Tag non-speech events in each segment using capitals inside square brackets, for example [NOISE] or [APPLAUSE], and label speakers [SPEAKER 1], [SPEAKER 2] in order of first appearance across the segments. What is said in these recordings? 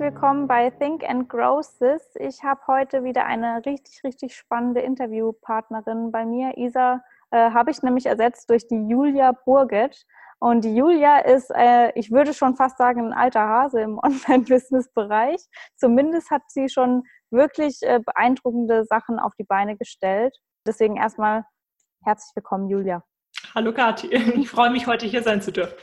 [SPEAKER 1] willkommen bei Think and Grow This. Ich habe heute wieder eine richtig, richtig spannende Interviewpartnerin bei mir. Isa äh, habe ich nämlich ersetzt durch die Julia Burget. Und die Julia ist, äh, ich würde schon fast sagen, ein alter Hase im [LAUGHS] Online-Business-Bereich. Zumindest hat sie schon wirklich äh, beeindruckende Sachen auf die Beine gestellt. Deswegen erstmal herzlich willkommen, Julia.
[SPEAKER 2] Hallo Kathi, [LAUGHS] ich freue mich, heute hier sein zu dürfen.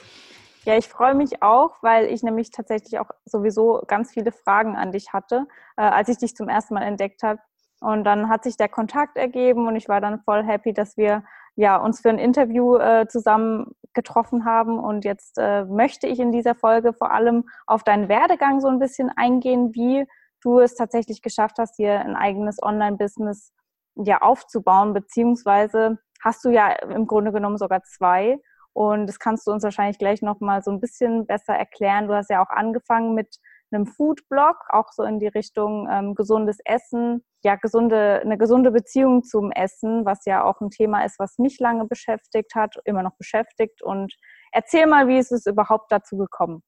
[SPEAKER 1] Ja, ich freue mich auch, weil ich nämlich tatsächlich auch sowieso ganz viele Fragen an dich hatte, äh, als ich dich zum ersten Mal entdeckt habe. Und dann hat sich der Kontakt ergeben und ich war dann voll happy, dass wir ja, uns für ein Interview äh, zusammen getroffen haben. Und jetzt äh, möchte ich in dieser Folge vor allem auf deinen Werdegang so ein bisschen eingehen, wie du es tatsächlich geschafft hast, hier ein eigenes Online-Business ja aufzubauen, beziehungsweise hast du ja im Grunde genommen sogar zwei. Und das kannst du uns wahrscheinlich gleich nochmal so ein bisschen besser erklären. Du hast ja auch angefangen mit einem Foodblog, auch so in die Richtung ähm, gesundes Essen, ja, gesunde, eine gesunde Beziehung zum Essen, was ja auch ein Thema ist, was mich lange beschäftigt hat, immer noch beschäftigt. Und erzähl mal, wie ist es überhaupt dazu gekommen?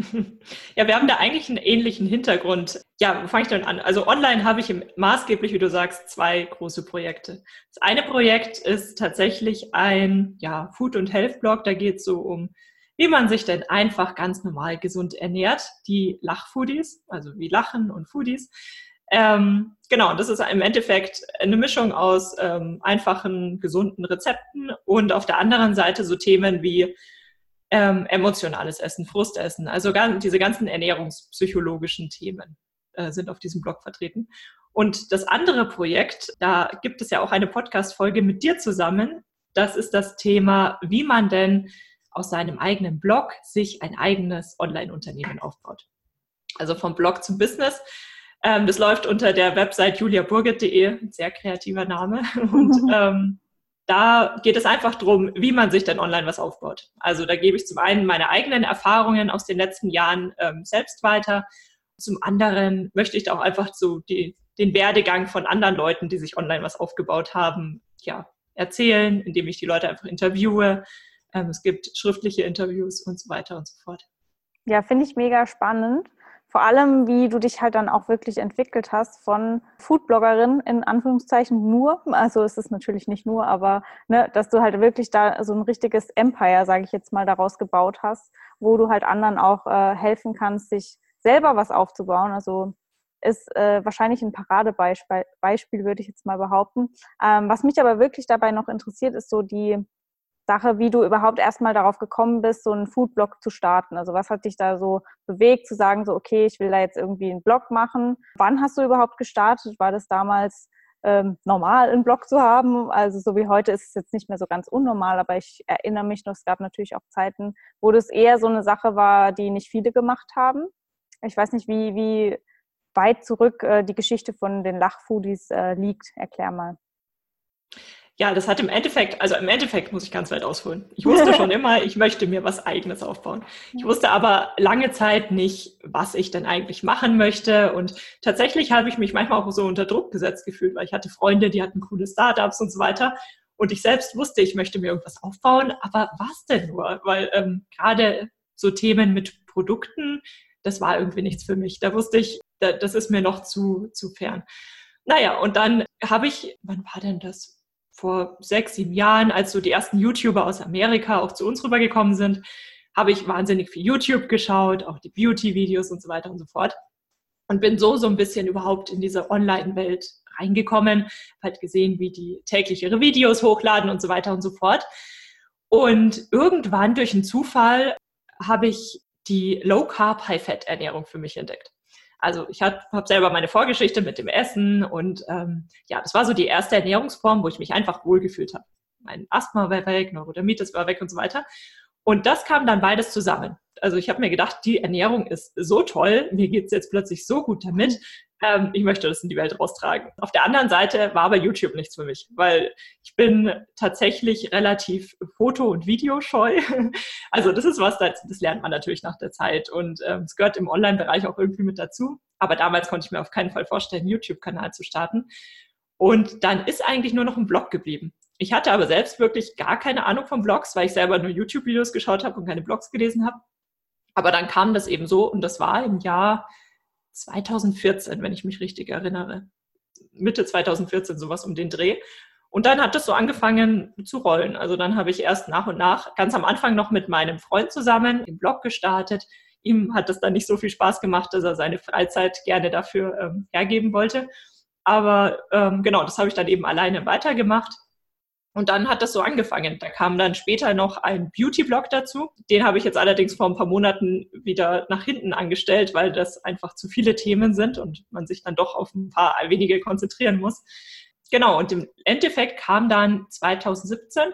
[SPEAKER 1] [LAUGHS]
[SPEAKER 2] Ja, wir haben da eigentlich einen ähnlichen Hintergrund. Ja, wo fange ich denn an? Also online habe ich maßgeblich, wie du sagst, zwei große Projekte. Das eine Projekt ist tatsächlich ein ja, Food- und Health-Blog. Da geht es so um, wie man sich denn einfach ganz normal gesund ernährt. Die Lachfoodies, also wie Lachen und Foodies. Ähm, genau, das ist im Endeffekt eine Mischung aus ähm, einfachen, gesunden Rezepten und auf der anderen Seite so Themen wie ähm, emotionales Essen, Frustessen, also ganz, diese ganzen ernährungspsychologischen Themen äh, sind auf diesem Blog vertreten. Und das andere Projekt, da gibt es ja auch eine Podcast-Folge mit dir zusammen. Das ist das Thema, wie man denn aus seinem eigenen Blog sich ein eigenes Online-Unternehmen aufbaut. Also vom Blog zum Business. Ähm, das läuft unter der Website juliaburget.de, sehr kreativer Name. [LAUGHS] Und [LAUGHS] ähm, da geht es einfach darum, wie man sich dann online was aufbaut. Also da gebe ich zum einen meine eigenen Erfahrungen aus den letzten Jahren ähm, selbst weiter. Zum anderen möchte ich da auch einfach so die, den Werdegang von anderen Leuten, die sich online was aufgebaut haben, ja, erzählen, indem ich die Leute einfach interviewe. Ähm, es gibt schriftliche Interviews und so weiter und so fort.
[SPEAKER 1] Ja, finde ich mega spannend vor allem, wie du dich halt dann auch wirklich entwickelt hast von Foodbloggerin in Anführungszeichen nur, also es ist natürlich nicht nur, aber ne, dass du halt wirklich da so ein richtiges Empire, sage ich jetzt mal, daraus gebaut hast, wo du halt anderen auch äh, helfen kannst, sich selber was aufzubauen. Also ist äh, wahrscheinlich ein Paradebeispiel, Beispiel, würde ich jetzt mal behaupten. Ähm, was mich aber wirklich dabei noch interessiert, ist so die Sache, wie du überhaupt erstmal darauf gekommen bist, so einen Foodblog zu starten. Also was hat dich da so bewegt, zu sagen, so okay, ich will da jetzt irgendwie einen Blog machen. Wann hast du überhaupt gestartet? War das damals ähm, normal, einen Blog zu haben? Also so wie heute ist es jetzt nicht mehr so ganz unnormal, aber ich erinnere mich noch, es gab natürlich auch Zeiten, wo das eher so eine Sache war, die nicht viele gemacht haben. Ich weiß nicht, wie, wie weit zurück äh, die Geschichte von den Lachfoodies äh, liegt. Erklär mal
[SPEAKER 2] ja, das hat im Endeffekt, also im Endeffekt muss ich ganz weit ausholen. Ich wusste schon [LAUGHS] immer, ich möchte mir was eigenes aufbauen. Ich wusste aber lange Zeit nicht, was ich denn eigentlich machen möchte. Und tatsächlich habe ich mich manchmal auch so unter Druck gesetzt gefühlt, weil ich hatte Freunde, die hatten coole Startups und so weiter. Und ich selbst wusste, ich möchte mir irgendwas aufbauen, aber was denn nur? Weil ähm, gerade so Themen mit Produkten, das war irgendwie nichts für mich. Da wusste ich, da, das ist mir noch zu, zu fern. Naja, und dann habe ich, wann war denn das? Vor sechs, sieben Jahren, als so die ersten YouTuber aus Amerika auch zu uns rübergekommen sind, habe ich wahnsinnig viel YouTube geschaut, auch die Beauty-Videos und so weiter und so fort. Und bin so so ein bisschen überhaupt in diese Online-Welt reingekommen, halt gesehen, wie die täglich ihre Videos hochladen und so weiter und so fort. Und irgendwann durch einen Zufall habe ich die Low Carb High Fat Ernährung für mich entdeckt. Also ich habe hab selber meine Vorgeschichte mit dem Essen und ähm, ja, das war so die erste Ernährungsform, wo ich mich einfach wohlgefühlt habe. Mein Asthma war weg, Neurodermitis war weg und so weiter. Und das kam dann beides zusammen. Also ich habe mir gedacht, die Ernährung ist so toll, mir geht's jetzt plötzlich so gut damit, ähm, ich möchte das in die Welt raustragen. Auf der anderen Seite war aber YouTube nichts für mich, weil ich bin tatsächlich relativ foto- und videoscheu. [LAUGHS] Also das ist was, das, das lernt man natürlich nach der Zeit und ähm, es gehört im Online-Bereich auch irgendwie mit dazu. Aber damals konnte ich mir auf keinen Fall vorstellen, einen YouTube-Kanal zu starten. Und dann ist eigentlich nur noch ein Blog geblieben. Ich hatte aber selbst wirklich gar keine Ahnung von Blogs, weil ich selber nur YouTube-Videos geschaut habe und keine Blogs gelesen habe. Aber dann kam das eben so und das war im Jahr 2014, wenn ich mich richtig erinnere. Mitte 2014, sowas um den Dreh. Und dann hat das so angefangen zu rollen. Also dann habe ich erst nach und nach, ganz am Anfang noch mit meinem Freund zusammen den Blog gestartet. Ihm hat das dann nicht so viel Spaß gemacht, dass er seine Freizeit gerne dafür ähm, hergeben wollte. Aber ähm, genau, das habe ich dann eben alleine weitergemacht. Und dann hat das so angefangen. Da kam dann später noch ein Beauty-Blog dazu. Den habe ich jetzt allerdings vor ein paar Monaten wieder nach hinten angestellt, weil das einfach zu viele Themen sind und man sich dann doch auf ein paar wenige konzentrieren muss. Genau, und im Endeffekt kam dann 2017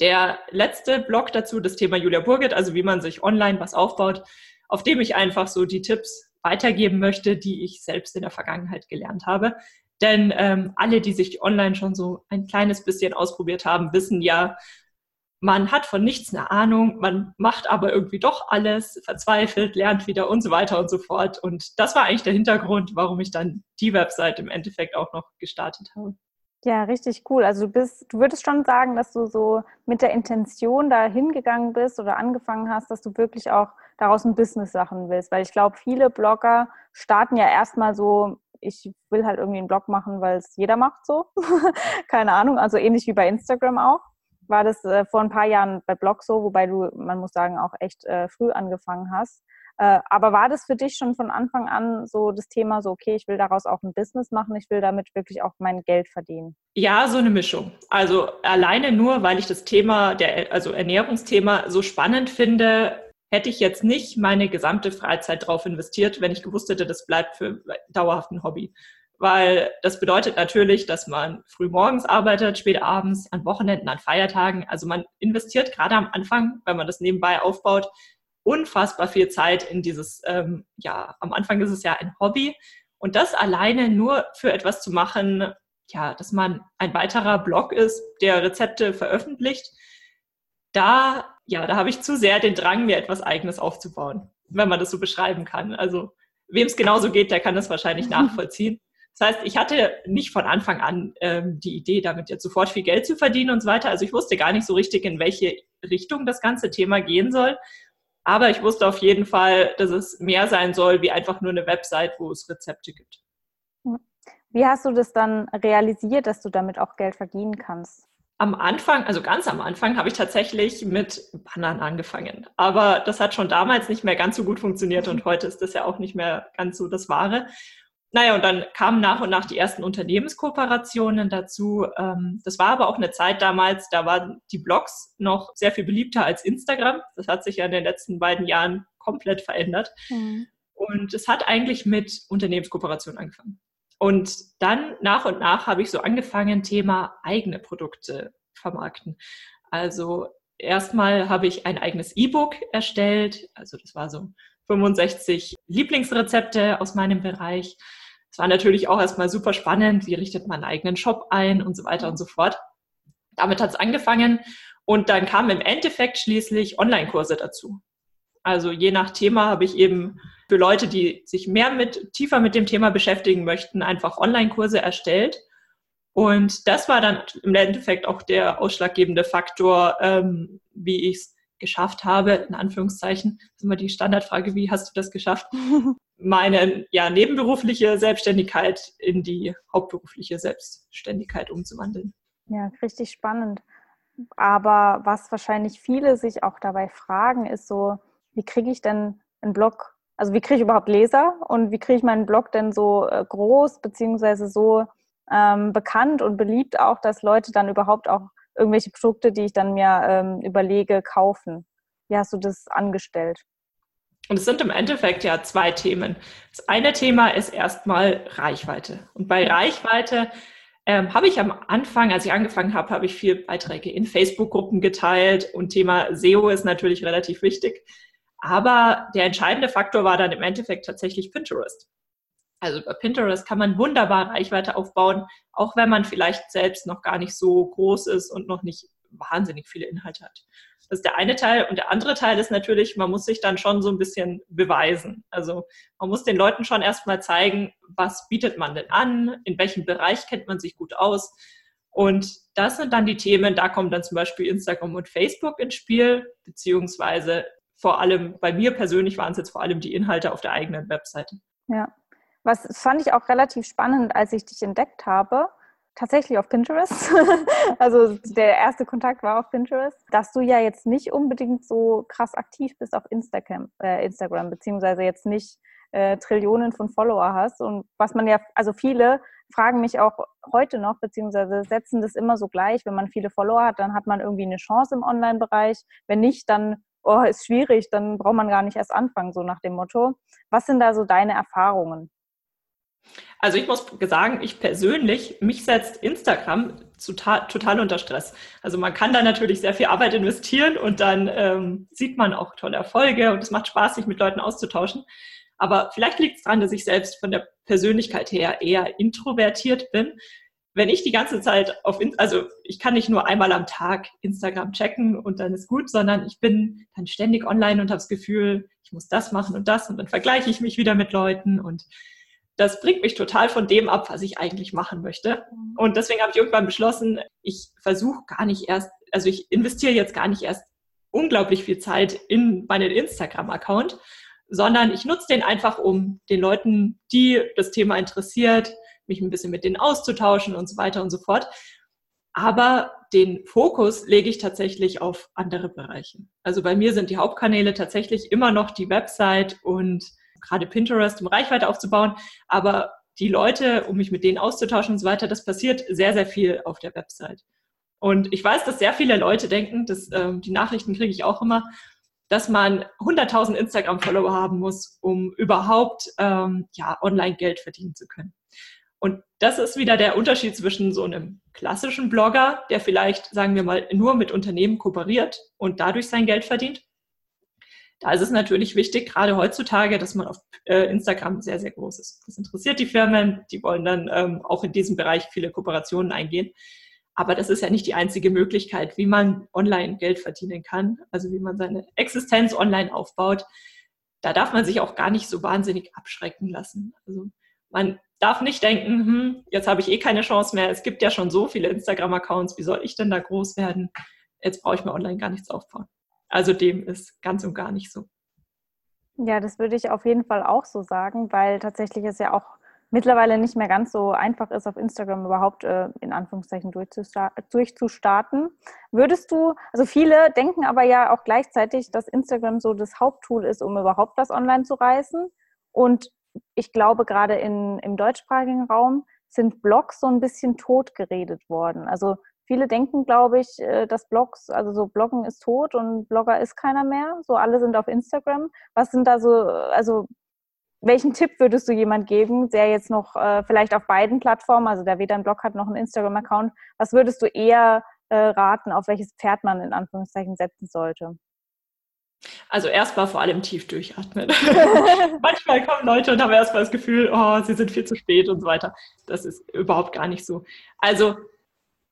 [SPEAKER 2] der letzte Blog dazu, das Thema Julia Burget, also wie man sich online was aufbaut, auf dem ich einfach so die Tipps weitergeben möchte, die ich selbst in der Vergangenheit gelernt habe. Denn ähm, alle, die sich online schon so ein kleines bisschen ausprobiert haben, wissen ja, man hat von nichts eine Ahnung, man macht aber irgendwie doch alles, verzweifelt, lernt wieder und so weiter und so fort. Und das war eigentlich der Hintergrund, warum ich dann die Website im Endeffekt auch noch gestartet habe.
[SPEAKER 1] Ja, richtig cool. Also du bist, du würdest schon sagen, dass du so mit der Intention da hingegangen bist oder angefangen hast, dass du wirklich auch daraus ein Business machen willst. Weil ich glaube, viele Blogger starten ja erstmal so, ich will halt irgendwie einen Blog machen, weil es jeder macht so. [LAUGHS] Keine Ahnung, also ähnlich wie bei Instagram auch. War das äh, vor ein paar Jahren bei Blog so, wobei du, man muss sagen, auch echt äh, früh angefangen hast. Äh, aber war das für dich schon von Anfang an so das Thema, so, okay, ich will daraus auch ein Business machen, ich will damit wirklich auch mein Geld verdienen?
[SPEAKER 2] Ja, so eine Mischung. Also alleine nur, weil ich das Thema, der, also Ernährungsthema so spannend finde, hätte ich jetzt nicht meine gesamte Freizeit drauf investiert, wenn ich gewusst hätte, das bleibt für dauerhaft ein Hobby. Weil das bedeutet natürlich, dass man früh morgens arbeitet, spät abends, an Wochenenden, an Feiertagen. Also man investiert gerade am Anfang, wenn man das nebenbei aufbaut, unfassbar viel Zeit in dieses, ähm, ja, am Anfang ist es ja ein Hobby. Und das alleine nur für etwas zu machen, ja, dass man ein weiterer Blog ist, der Rezepte veröffentlicht, da, ja, da habe ich zu sehr den Drang, mir etwas Eigenes aufzubauen, wenn man das so beschreiben kann. Also, wem es genauso geht, der kann das wahrscheinlich nachvollziehen. Das heißt, ich hatte nicht von Anfang an ähm, die Idee, damit jetzt sofort viel Geld zu verdienen und so weiter. Also ich wusste gar nicht so richtig, in welche Richtung das ganze Thema gehen soll. Aber ich wusste auf jeden Fall, dass es mehr sein soll, wie einfach nur eine Website, wo es Rezepte gibt.
[SPEAKER 1] Wie hast du das dann realisiert, dass du damit auch Geld verdienen kannst?
[SPEAKER 2] Am Anfang, also ganz am Anfang, habe ich tatsächlich mit Bannern angefangen. Aber das hat schon damals nicht mehr ganz so gut funktioniert und [LAUGHS] heute ist das ja auch nicht mehr ganz so das Wahre. Naja, und dann kamen nach und nach die ersten Unternehmenskooperationen dazu. Ähm, das war aber auch eine Zeit damals, da waren die Blogs noch sehr viel beliebter als Instagram. Das hat sich ja in den letzten beiden Jahren komplett verändert. Mhm. Und es hat eigentlich mit Unternehmenskooperationen angefangen. Und dann nach und nach habe ich so angefangen, Thema eigene Produkte vermarkten. Also erstmal habe ich ein eigenes E-Book erstellt. Also das war so 65 Lieblingsrezepte aus meinem Bereich. Es war natürlich auch erstmal super spannend, wie richtet man einen eigenen Shop ein und so weiter und so fort. Damit hat es angefangen und dann kamen im Endeffekt schließlich Online-Kurse dazu. Also je nach Thema habe ich eben für Leute, die sich mehr mit, tiefer mit dem Thema beschäftigen möchten, einfach Online-Kurse erstellt. Und das war dann im Endeffekt auch der ausschlaggebende Faktor, ähm, wie ich es geschafft habe, in Anführungszeichen, das ist immer die Standardfrage, wie hast du das geschafft, [LAUGHS] meine ja, nebenberufliche Selbstständigkeit in die hauptberufliche Selbstständigkeit umzuwandeln.
[SPEAKER 1] Ja, richtig spannend. Aber was wahrscheinlich viele sich auch dabei fragen, ist so, wie kriege ich denn einen Blog, also wie kriege ich überhaupt Leser und wie kriege ich meinen Blog denn so äh, groß beziehungsweise so ähm, bekannt und beliebt auch, dass Leute dann überhaupt auch irgendwelche Produkte, die ich dann mir ähm, überlege, kaufen. Wie hast du das angestellt?
[SPEAKER 2] Und es sind im Endeffekt ja zwei Themen. Das eine Thema ist erstmal Reichweite. Und bei Reichweite ähm, habe ich am Anfang, als ich angefangen habe, habe ich viel Beiträge in Facebook-Gruppen geteilt und Thema SEO ist natürlich relativ wichtig. Aber der entscheidende Faktor war dann im Endeffekt tatsächlich Pinterest. Also über Pinterest kann man wunderbar Reichweite aufbauen, auch wenn man vielleicht selbst noch gar nicht so groß ist und noch nicht wahnsinnig viele Inhalte hat. Das ist der eine Teil. Und der andere Teil ist natürlich, man muss sich dann schon so ein bisschen beweisen. Also man muss den Leuten schon erstmal zeigen, was bietet man denn an, in welchem Bereich kennt man sich gut aus. Und das sind dann die Themen, da kommen dann zum Beispiel Instagram und Facebook ins Spiel, beziehungsweise vor allem, bei mir persönlich waren es jetzt vor allem die Inhalte auf der eigenen Webseite.
[SPEAKER 1] Ja, was fand ich auch relativ spannend, als ich dich entdeckt habe, tatsächlich auf Pinterest. [LAUGHS] also der erste Kontakt war auf Pinterest, dass du ja jetzt nicht unbedingt so krass aktiv bist auf Instagram, äh, Instagram beziehungsweise jetzt nicht äh, Trillionen von Follower hast. Und was man ja, also viele fragen mich auch heute noch, beziehungsweise setzen das immer so gleich, wenn man viele Follower hat, dann hat man irgendwie eine Chance im Online-Bereich. Wenn nicht, dann oh, ist schwierig, dann braucht man gar nicht erst anfangen, so nach dem Motto. Was sind da so deine Erfahrungen?
[SPEAKER 2] Also ich muss sagen, ich persönlich, mich setzt Instagram total, total unter Stress. Also man kann da natürlich sehr viel Arbeit investieren und dann ähm, sieht man auch tolle Erfolge und es macht Spaß, sich mit Leuten auszutauschen. Aber vielleicht liegt es daran, dass ich selbst von der Persönlichkeit her eher introvertiert bin. Wenn ich die ganze Zeit auf, also ich kann nicht nur einmal am Tag Instagram checken und dann ist gut, sondern ich bin dann ständig online und habe das Gefühl, ich muss das machen und das und dann vergleiche ich mich wieder mit Leuten und das bringt mich total von dem ab, was ich eigentlich machen möchte. Mhm. Und deswegen habe ich irgendwann beschlossen, ich versuche gar nicht erst, also ich investiere jetzt gar nicht erst unglaublich viel Zeit in meinen Instagram-Account, sondern ich nutze den einfach, um den Leuten, die das Thema interessiert, mich ein bisschen mit denen auszutauschen und so weiter und so fort. Aber den Fokus lege ich tatsächlich auf andere Bereiche. Also bei mir sind die Hauptkanäle tatsächlich immer noch die Website und gerade Pinterest, um Reichweite aufzubauen. Aber die Leute, um mich mit denen auszutauschen und so weiter, das passiert sehr, sehr viel auf der Website. Und ich weiß, dass sehr viele Leute denken, dass, ähm, die Nachrichten kriege ich auch immer, dass man 100.000 Instagram-Follower haben muss, um überhaupt ähm, ja, online Geld verdienen zu können. Und das ist wieder der Unterschied zwischen so einem klassischen Blogger, der vielleicht, sagen wir mal, nur mit Unternehmen kooperiert und dadurch sein Geld verdient, da ist es natürlich wichtig, gerade heutzutage, dass man auf äh, Instagram sehr, sehr groß ist. Das interessiert die Firmen, die wollen dann ähm, auch in diesem Bereich viele Kooperationen eingehen. Aber das ist ja nicht die einzige Möglichkeit, wie man online Geld verdienen kann, also wie man seine Existenz online aufbaut. Da darf man sich auch gar nicht so wahnsinnig abschrecken lassen. Also man darf nicht denken, hm, jetzt habe ich eh keine Chance mehr. Es gibt ja schon so viele Instagram-Accounts, wie soll ich denn da groß werden? Jetzt brauche ich mir online gar nichts aufbauen. Also dem ist ganz und gar nicht so.
[SPEAKER 1] Ja, das würde ich auf jeden Fall auch so sagen, weil tatsächlich es ja auch mittlerweile nicht mehr ganz so einfach ist, auf Instagram überhaupt äh, in Anführungszeichen durchzustarten. Würdest du, also viele denken aber ja auch gleichzeitig, dass Instagram so das Haupttool ist, um überhaupt was online zu reißen. Und ich glaube, gerade in, im deutschsprachigen Raum sind Blogs so ein bisschen tot geredet worden. Also Viele denken, glaube ich, äh, dass Blogs, also so Bloggen ist tot und Blogger ist keiner mehr. So alle sind auf Instagram. Was sind da so, also welchen Tipp würdest du jemand geben, der jetzt noch äh, vielleicht auf beiden Plattformen, also der weder einen Blog hat noch einen Instagram-Account, was würdest du eher äh, raten, auf welches Pferd man in Anführungszeichen setzen sollte?
[SPEAKER 2] Also erstmal vor allem tief durchatmen. [LAUGHS] Manchmal kommen Leute und haben erstmal das Gefühl, oh, sie sind viel zu spät und so weiter. Das ist überhaupt gar nicht so. Also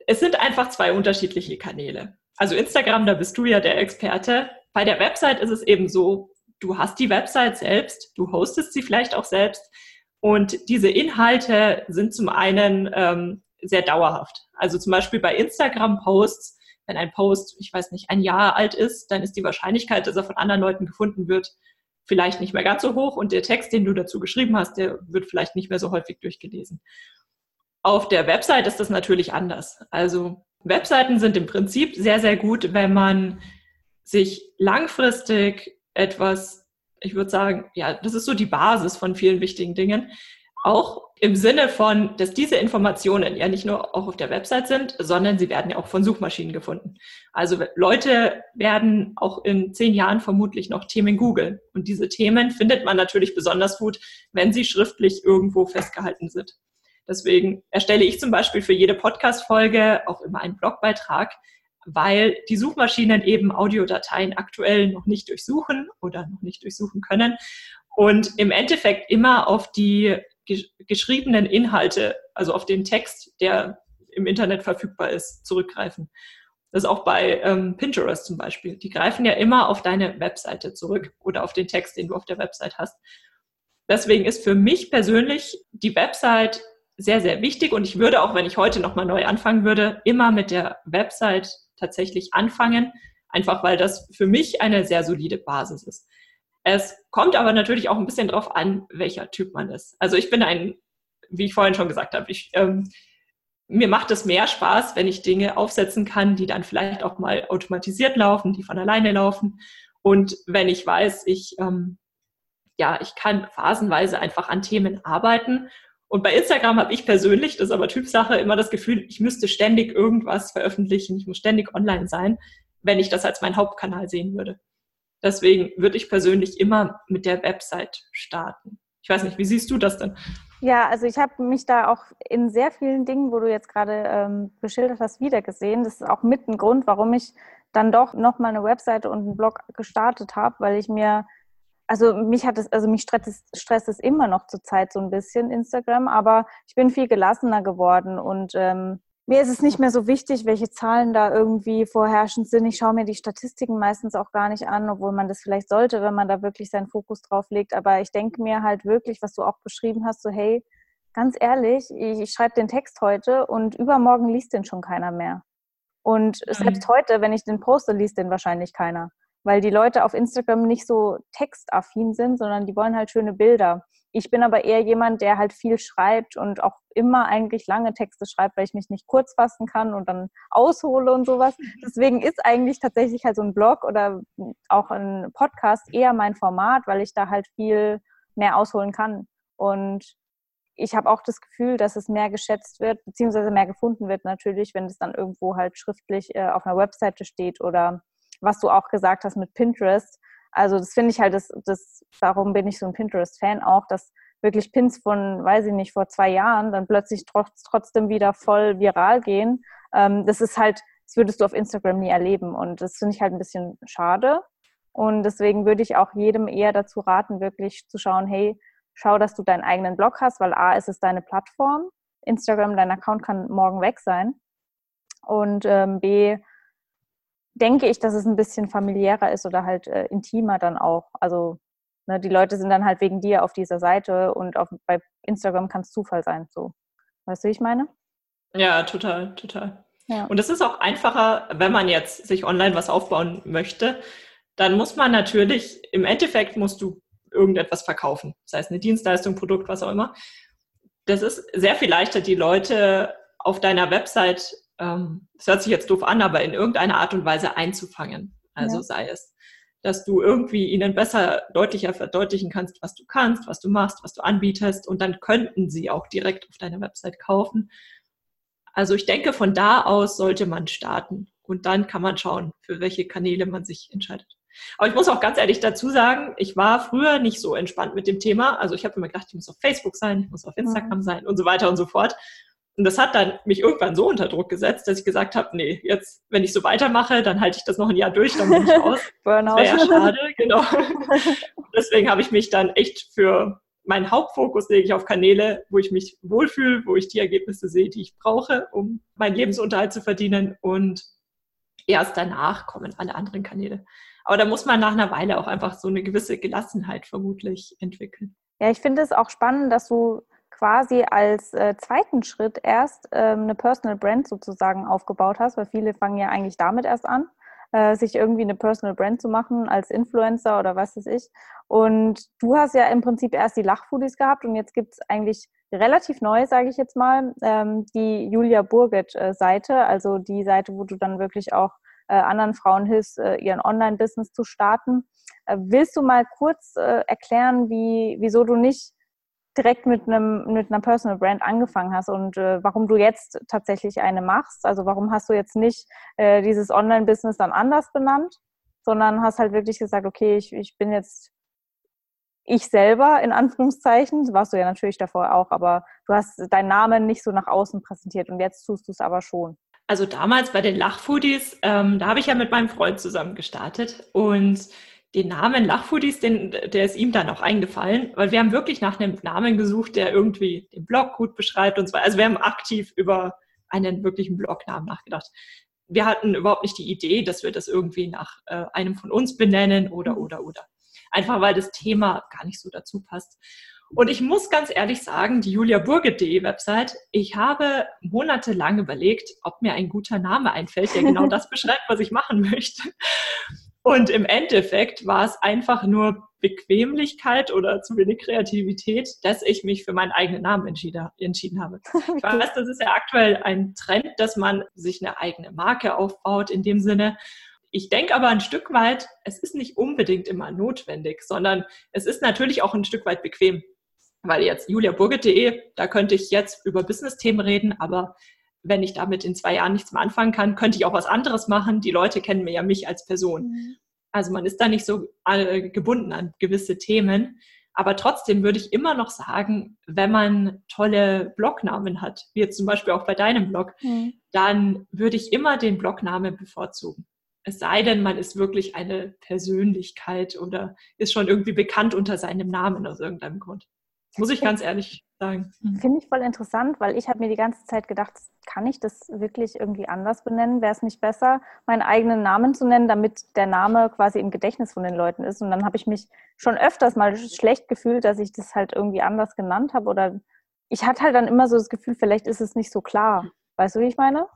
[SPEAKER 2] es sind einfach zwei unterschiedliche Kanäle. Also Instagram, da bist du ja der Experte. Bei der Website ist es eben so, du hast die Website selbst, du hostest sie vielleicht auch selbst und diese Inhalte sind zum einen ähm, sehr dauerhaft. Also zum Beispiel bei Instagram-Posts, wenn ein Post, ich weiß nicht, ein Jahr alt ist, dann ist die Wahrscheinlichkeit, dass er von anderen Leuten gefunden wird, vielleicht nicht mehr ganz so hoch und der Text, den du dazu geschrieben hast, der wird vielleicht nicht mehr so häufig durchgelesen. Auf der Website ist das natürlich anders. Also Webseiten sind im Prinzip sehr, sehr gut, wenn man sich langfristig etwas, ich würde sagen, ja, das ist so die Basis von vielen wichtigen Dingen. Auch im Sinne von, dass diese Informationen ja nicht nur auch auf der Website sind, sondern sie werden ja auch von Suchmaschinen gefunden. Also Leute werden auch in zehn Jahren vermutlich noch Themen googeln. Und diese Themen findet man natürlich besonders gut, wenn sie schriftlich irgendwo festgehalten sind. Deswegen erstelle ich zum Beispiel für jede Podcast-Folge auch immer einen Blogbeitrag, weil die Suchmaschinen eben Audiodateien aktuell noch nicht durchsuchen oder noch nicht durchsuchen können und im Endeffekt immer auf die geschriebenen Inhalte, also auf den Text, der im Internet verfügbar ist, zurückgreifen. Das ist auch bei ähm, Pinterest zum Beispiel. Die greifen ja immer auf deine Webseite zurück oder auf den Text, den du auf der Website hast. Deswegen ist für mich persönlich die Website sehr, sehr wichtig und ich würde auch, wenn ich heute nochmal neu anfangen würde, immer mit der Website tatsächlich anfangen, einfach weil das für mich eine sehr solide Basis ist. Es kommt aber natürlich auch ein bisschen drauf an, welcher Typ man ist. Also ich bin ein, wie ich vorhin schon gesagt habe, ich, ähm, mir macht es mehr Spaß, wenn ich Dinge aufsetzen kann, die dann vielleicht auch mal automatisiert laufen, die von alleine laufen. Und wenn ich weiß, ich, ähm, ja, ich kann phasenweise einfach an Themen arbeiten. Und bei Instagram habe ich persönlich, das ist aber Typsache, immer das Gefühl, ich müsste ständig irgendwas veröffentlichen, ich muss ständig online sein, wenn ich das als meinen Hauptkanal sehen würde. Deswegen würde ich persönlich immer mit der Website starten. Ich weiß nicht, wie siehst du das denn?
[SPEAKER 1] Ja, also ich habe mich da auch in sehr vielen Dingen, wo du jetzt gerade ähm, beschildert hast, wiedergesehen. Das ist auch mit ein Grund, warum ich dann doch nochmal eine Webseite und einen Blog gestartet habe, weil ich mir, also mich hat es, also mich stresst es, immer noch zur Zeit so ein bisschen Instagram, aber ich bin viel gelassener geworden und ähm, mir ist es nicht mehr so wichtig, welche Zahlen da irgendwie vorherrschend sind. Ich schaue mir die Statistiken meistens auch gar nicht an, obwohl man das vielleicht sollte, wenn man da wirklich seinen Fokus drauf legt. Aber ich denke mir halt wirklich, was du auch beschrieben hast, so hey, ganz ehrlich, ich, ich schreibe den Text heute und übermorgen liest den schon keiner mehr. Und mhm. selbst heute, wenn ich den poste, liest den wahrscheinlich keiner. Weil die Leute auf Instagram nicht so textaffin sind, sondern die wollen halt schöne Bilder. Ich bin aber eher jemand, der halt viel schreibt und auch immer eigentlich lange Texte schreibt, weil ich mich nicht kurz fassen kann und dann aushole und sowas. Deswegen ist eigentlich tatsächlich halt so ein Blog oder auch ein Podcast eher mein Format, weil ich da halt viel mehr ausholen kann. Und ich habe auch das Gefühl, dass es mehr geschätzt wird, beziehungsweise mehr gefunden wird natürlich, wenn es dann irgendwo halt schriftlich äh, auf einer Webseite steht oder was du auch gesagt hast mit Pinterest. Also das finde ich halt, das, das, darum bin ich so ein Pinterest-Fan auch, dass wirklich Pins von, weiß ich nicht, vor zwei Jahren dann plötzlich trotz, trotzdem wieder voll viral gehen. Ähm, das ist halt, das würdest du auf Instagram nie erleben. Und das finde ich halt ein bisschen schade. Und deswegen würde ich auch jedem eher dazu raten, wirklich zu schauen, hey, schau, dass du deinen eigenen Blog hast, weil A ist es deine Plattform. Instagram, dein Account kann morgen weg sein. Und ähm, B, denke ich, dass es ein bisschen familiärer ist oder halt äh, intimer dann auch. Also ne, die Leute sind dann halt wegen dir auf dieser Seite und auf, bei Instagram kann es Zufall sein. So. Weißt du, wie ich meine?
[SPEAKER 2] Ja, total, total. Ja. Und es ist auch einfacher, wenn man jetzt sich online was aufbauen möchte, dann muss man natürlich, im Endeffekt musst du irgendetwas verkaufen. Das heißt eine Dienstleistung, Produkt, was auch immer. Das ist sehr viel leichter, die Leute auf deiner Website ähm, das hört sich jetzt doof an, aber in irgendeiner Art und Weise einzufangen. Also ja. sei es, dass du irgendwie ihnen besser, deutlicher verdeutlichen kannst, was du kannst, was du machst, was du anbietest und dann könnten sie auch direkt auf deiner Website kaufen. Also ich denke, von da aus sollte man starten und dann kann man schauen, für welche Kanäle man sich entscheidet. Aber ich muss auch ganz ehrlich dazu sagen, ich war früher nicht so entspannt mit dem Thema. Also ich habe immer gedacht, ich muss auf Facebook sein, ich muss auf Instagram sein und so weiter und so fort. Und das hat dann mich irgendwann so unter Druck gesetzt, dass ich gesagt habe, nee, jetzt, wenn ich so weitermache, dann halte ich das noch ein Jahr durch, dann bin ich raus. [LAUGHS] Burnout. Das wäre ja schade, genau. [LAUGHS] Deswegen habe ich mich dann echt für meinen Hauptfokus lege ich auf Kanäle, wo ich mich wohlfühle, wo ich die Ergebnisse sehe, die ich brauche, um meinen Lebensunterhalt zu verdienen. Und erst danach kommen alle anderen Kanäle. Aber da muss man nach einer Weile auch einfach so eine gewisse Gelassenheit vermutlich entwickeln.
[SPEAKER 1] Ja, ich finde es auch spannend, dass du quasi als äh, zweiten Schritt erst ähm, eine Personal Brand sozusagen aufgebaut hast, weil viele fangen ja eigentlich damit erst an, äh, sich irgendwie eine Personal Brand zu machen als Influencer oder was weiß ich. Und du hast ja im Prinzip erst die Lachfoodies gehabt und jetzt gibt es eigentlich relativ neu, sage ich jetzt mal, ähm, die Julia Burget-Seite, äh, also die Seite, wo du dann wirklich auch äh, anderen Frauen hilfst, äh, ihren Online-Business zu starten. Äh, willst du mal kurz erklären, wie, wieso du nicht direkt mit einem mit einer Personal Brand angefangen hast und äh, warum du jetzt tatsächlich eine machst. Also warum hast du jetzt nicht äh, dieses Online-Business dann anders benannt, sondern hast halt wirklich gesagt, okay, ich, ich bin jetzt ich selber in Anführungszeichen, warst du ja natürlich davor auch, aber du hast deinen Namen nicht so nach außen präsentiert und jetzt tust du es aber schon.
[SPEAKER 2] Also damals bei den Lachfoodies, ähm, da habe ich ja mit meinem Freund zusammen gestartet und den Namen Lachfoodies, den, der ist ihm dann auch eingefallen, weil wir haben wirklich nach einem Namen gesucht, der irgendwie den Blog gut beschreibt und so. Also wir haben aktiv über einen wirklichen Blognamen nachgedacht. Wir hatten überhaupt nicht die Idee, dass wir das irgendwie nach äh, einem von uns benennen oder, mhm. oder, oder. Einfach weil das Thema gar nicht so dazu passt. Und ich muss ganz ehrlich sagen, die juliaburge.de Website, ich habe monatelang überlegt, ob mir ein guter Name einfällt, der genau [LAUGHS] das beschreibt, was ich machen möchte. Und im Endeffekt war es einfach nur Bequemlichkeit oder zu wenig Kreativität, dass ich mich für meinen eigenen Namen entschieden, entschieden habe. [LAUGHS] Ich weiß, das ist ja aktuell ein Trend, dass man sich eine eigene Marke aufbaut in dem Sinne. Ich denke aber ein Stück weit, es ist nicht unbedingt immer notwendig, sondern es ist natürlich auch ein Stück weit bequem. Weil jetzt juliaburgit.de, da könnte ich jetzt über Business-Themen reden, aber wenn ich damit in zwei Jahren nichts mehr anfangen kann, könnte ich auch was anderes machen. Die Leute kennen mir ja mich als Person. Mhm. Also man ist da nicht so äh, gebunden an gewisse Themen. Aber trotzdem würde ich immer noch sagen, wenn man tolle Blognamen hat, wie jetzt zum Beispiel auch bei deinem Blog, mhm. dann würde ich immer den Blognamen bevorzugen. Es sei denn, man ist wirklich eine Persönlichkeit oder ist schon irgendwie bekannt unter seinem Namen aus irgendeinem Grund. Muss ich ganz ehrlich sagen.
[SPEAKER 1] Mhm. Finde ich voll interessant, weil ich habe mir die ganze Zeit gedacht, kann ich das wirklich irgendwie anders benennen? Wäre es nicht besser, meinen eigenen Namen zu nennen, damit der Name quasi im Gedächtnis von den Leuten ist? Und dann habe ich mich schon öfters mal schlecht gefühlt, dass ich das halt irgendwie anders genannt habe. Oder ich hatte halt dann immer so das Gefühl, vielleicht ist es nicht so klar. Weißt du, wie ich meine?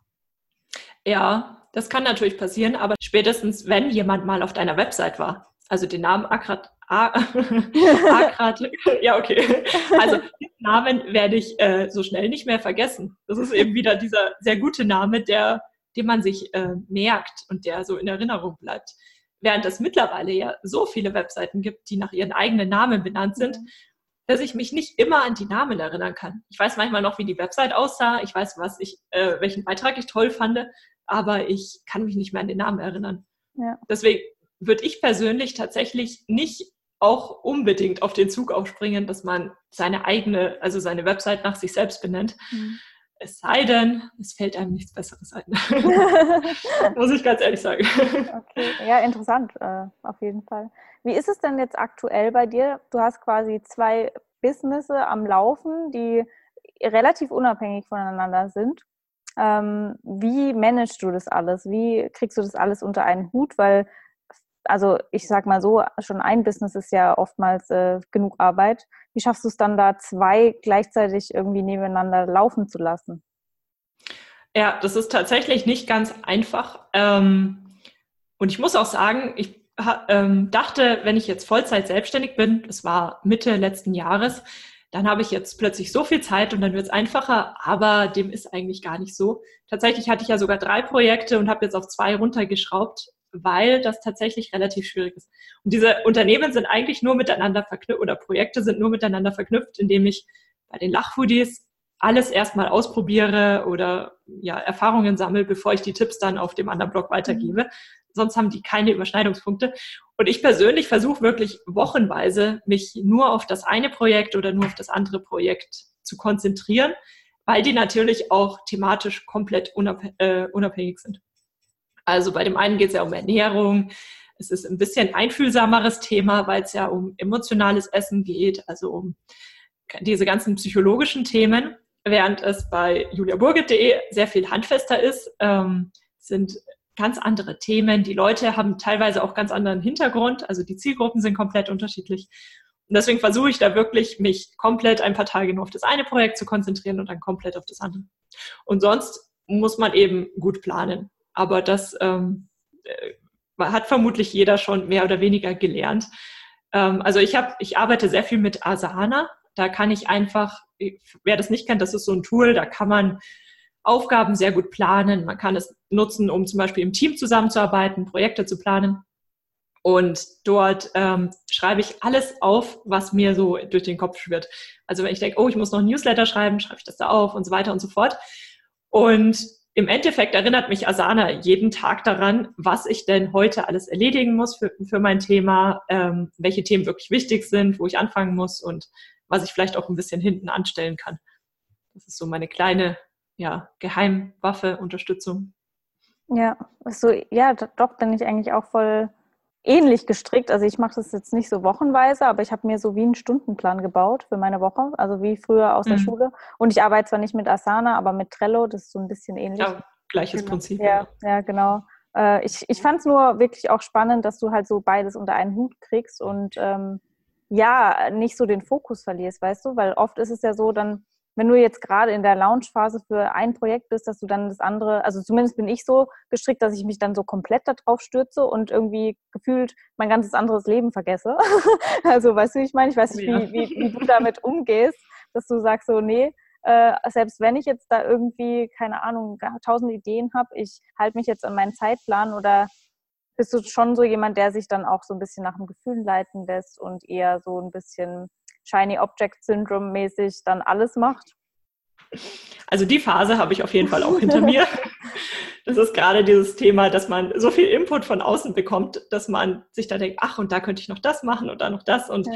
[SPEAKER 2] Ja, das kann natürlich passieren, aber spätestens, wenn jemand mal auf deiner Website war, also den Namen Akrat Akrat, [LAUGHS] ja, okay. Also den Namen werde ich äh, so schnell nicht mehr vergessen. Das ist eben wieder dieser sehr gute Name, der, den man sich äh, merkt und der so in Erinnerung bleibt. Während es mittlerweile ja so viele Webseiten gibt, die nach ihren eigenen Namen benannt sind, mhm. dass ich mich nicht immer an die Namen erinnern kann. Ich weiß manchmal noch, wie die Website aussah, ich weiß, was ich, äh, welchen Beitrag ich toll fand, aber ich kann mich nicht mehr an den Namen erinnern. Ja. Deswegen würde ich persönlich tatsächlich nicht auch unbedingt auf den Zug aufspringen, dass man seine eigene, also seine Website nach sich selbst benennt. Mhm. Es sei denn, es fällt einem nichts Besseres ein. [LAUGHS] Muss ich ganz ehrlich sagen.
[SPEAKER 1] Okay, ja, interessant, äh, auf jeden Fall. Wie ist es denn jetzt aktuell bei dir? Du hast quasi zwei Businesses am Laufen, die relativ unabhängig voneinander sind. Ähm, wie managst du das alles? Wie kriegst du das alles unter einen Hut? Weil also ich sag mal so, schon ein Business ist ja oftmals äh, genug Arbeit. Wie schaffst du es dann da zwei gleichzeitig irgendwie nebeneinander laufen zu lassen?
[SPEAKER 2] Ja, das ist tatsächlich nicht ganz einfach. Ähm, und ich muss auch sagen, ich ähm, dachte, wenn ich jetzt Vollzeit selbstständig bin, das war Mitte letzten Jahres, dann habe ich jetzt plötzlich so viel Zeit und dann wird es einfacher, aber dem ist eigentlich gar nicht so. Tatsächlich hatte ich ja sogar drei Projekte und habe jetzt auf zwei runtergeschraubt weil das tatsächlich relativ schwierig ist. Und diese Unternehmen sind eigentlich nur miteinander verknüpft oder Projekte sind nur miteinander verknüpft, indem ich bei den Lachfoodies alles erstmal ausprobiere oder ja, Erfahrungen sammle, bevor ich die Tipps dann auf dem anderen Blog weitergebe. Mhm. Sonst haben die keine Überschneidungspunkte. Und ich persönlich versuche wirklich wochenweise, mich nur auf das eine Projekt oder nur auf das andere Projekt zu konzentrieren, weil die natürlich auch thematisch komplett äh, unabhängig sind. Also bei dem einen geht es ja um Ernährung. Es ist ein bisschen einfühlsameres Thema, weil es ja um emotionales Essen geht, also um diese ganzen psychologischen Themen, während es bei juliaburgit.de sehr viel handfester ist, ähm, sind ganz andere Themen. Die Leute haben teilweise auch ganz anderen Hintergrund, also die Zielgruppen sind komplett unterschiedlich. Und deswegen versuche ich da wirklich, mich komplett ein paar Tage nur auf das eine Projekt zu konzentrieren und dann komplett auf das andere. Und sonst muss man eben gut planen. Aber das ähm, äh, hat vermutlich jeder schon mehr oder weniger gelernt. Ähm, also ich habe, ich arbeite sehr viel mit Asana. Da kann ich einfach, wer das nicht kennt, das ist so ein Tool, da kann man Aufgaben sehr gut planen. Man kann es nutzen, um zum Beispiel im Team zusammenzuarbeiten, Projekte zu planen. Und dort ähm, schreibe ich alles auf, was mir so durch den Kopf schwirrt. Also wenn ich denke, oh, ich muss noch ein Newsletter schreiben, schreibe ich das da auf und so weiter und so fort. Und im Endeffekt erinnert mich Asana jeden Tag daran, was ich denn heute alles erledigen muss für, für mein Thema, ähm, welche Themen wirklich wichtig sind, wo ich anfangen muss und was ich vielleicht auch ein bisschen hinten anstellen kann. Das ist so meine kleine ja, Geheimwaffe, Unterstützung.
[SPEAKER 1] Ja, so, ja, doch bin ich eigentlich auch voll ähnlich gestrickt. Also ich mache das jetzt nicht so wochenweise, aber ich habe mir so wie einen Stundenplan gebaut für meine Woche, also wie früher aus mhm. der Schule. Und ich arbeite zwar nicht mit Asana, aber mit Trello, das ist so ein bisschen ähnlich. Ja,
[SPEAKER 2] gleiches genau. Prinzip.
[SPEAKER 1] Ja, ja, genau. Äh, ich ich fand es nur wirklich auch spannend, dass du halt so beides unter einen Hut kriegst und ähm, ja, nicht so den Fokus verlierst, weißt du? Weil oft ist es ja so, dann, wenn du jetzt gerade in der Launchphase für ein Projekt bist, dass du dann das andere, also zumindest bin ich so gestrickt, dass ich mich dann so komplett darauf stürze und irgendwie gefühlt mein ganzes anderes Leben vergesse. [LAUGHS] also, weißt du, ich meine, ich weiß nicht, wie, wie, wie du damit umgehst, dass du sagst so, nee, äh, selbst wenn ich jetzt da irgendwie, keine Ahnung, tausend Ideen habe, ich halte mich jetzt an meinen Zeitplan oder bist du schon so jemand, der sich dann auch so ein bisschen nach dem Gefühl leiten lässt und eher so ein bisschen Shiny Object Syndrome mäßig dann alles macht?
[SPEAKER 2] Also die Phase habe ich auf jeden Fall auch hinter mir. [LAUGHS] Das ist gerade dieses Thema, dass man so viel Input von außen bekommt, dass man sich da denkt, ach, und da könnte ich noch das machen und da noch das. Und ja.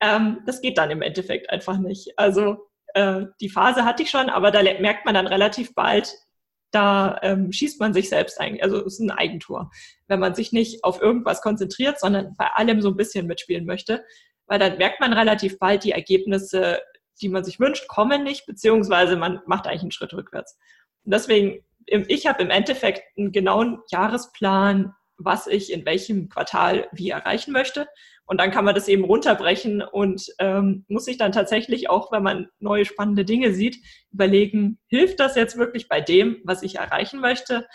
[SPEAKER 2] ähm, das geht dann im Endeffekt einfach nicht. Also äh, die Phase hatte ich schon, aber da merkt man dann relativ bald, da ähm, schießt man sich selbst eigentlich, also es ist ein Eigentor, wenn man sich nicht auf irgendwas konzentriert, sondern bei allem so ein bisschen mitspielen möchte, weil dann merkt man relativ bald, die Ergebnisse, die man sich wünscht, kommen nicht, beziehungsweise man macht eigentlich einen Schritt rückwärts. Und deswegen, ich habe im Endeffekt einen genauen Jahresplan, was ich in welchem Quartal wie erreichen möchte. Und dann kann man das eben runterbrechen und ähm, muss sich dann tatsächlich auch, wenn man neue spannende Dinge sieht, überlegen, hilft das jetzt wirklich bei dem, was ich erreichen möchte?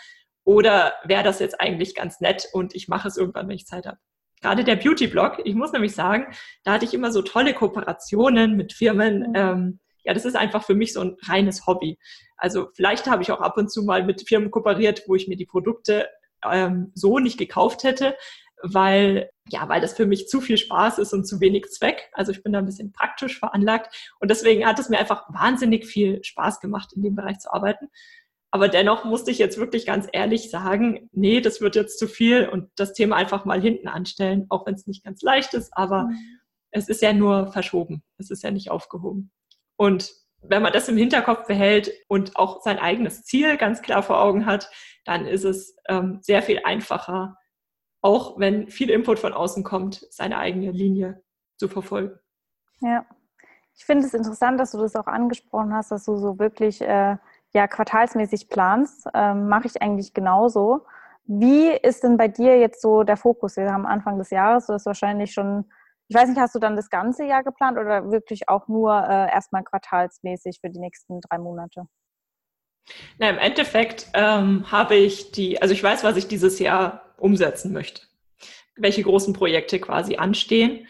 [SPEAKER 2] Oder wäre das jetzt eigentlich ganz nett und ich mache es irgendwann, wenn ich Zeit habe? Gerade der Beauty-Blog, ich muss nämlich sagen, da hatte ich immer so tolle Kooperationen mit Firmen. Mhm. Ähm, ja, das ist einfach für mich so ein reines Hobby. Also vielleicht habe ich auch ab und zu mal mit Firmen kooperiert, wo ich mir die Produkte ähm, so nicht gekauft hätte, weil, ja, weil das für mich zu viel Spaß ist und zu wenig Zweck. Also ich bin da ein bisschen praktisch veranlagt und deswegen hat es mir einfach wahnsinnig viel Spaß gemacht, in dem Bereich zu arbeiten. Aber dennoch musste ich jetzt wirklich ganz ehrlich sagen, nee, das wird jetzt zu viel und das Thema einfach mal hinten anstellen, auch wenn es nicht ganz leicht ist, aber mhm. es ist ja nur verschoben. Es ist ja nicht aufgehoben. Und wenn man das im Hinterkopf behält und auch sein eigenes Ziel ganz klar vor Augen hat, dann ist es ähm, sehr viel einfacher, auch wenn viel Input von außen kommt, seine eigene Linie zu verfolgen.
[SPEAKER 1] Ja, ich finde es interessant, dass du das auch angesprochen hast, dass du so wirklich äh, ja, quartalsmäßig planst. Ähm, Mache ich eigentlich genauso. Wie ist denn bei dir jetzt so der Fokus? Wir haben Anfang des Jahres, du hast wahrscheinlich schon, ich weiß nicht, hast du dann das ganze Jahr geplant oder wirklich auch nur äh, erstmal quartalsmäßig für die nächsten drei Monate?
[SPEAKER 2] Na, im Endeffekt ähm, habe ich die, also ich weiß, was ich dieses Jahr umsetzen möchte, welche großen Projekte quasi anstehen.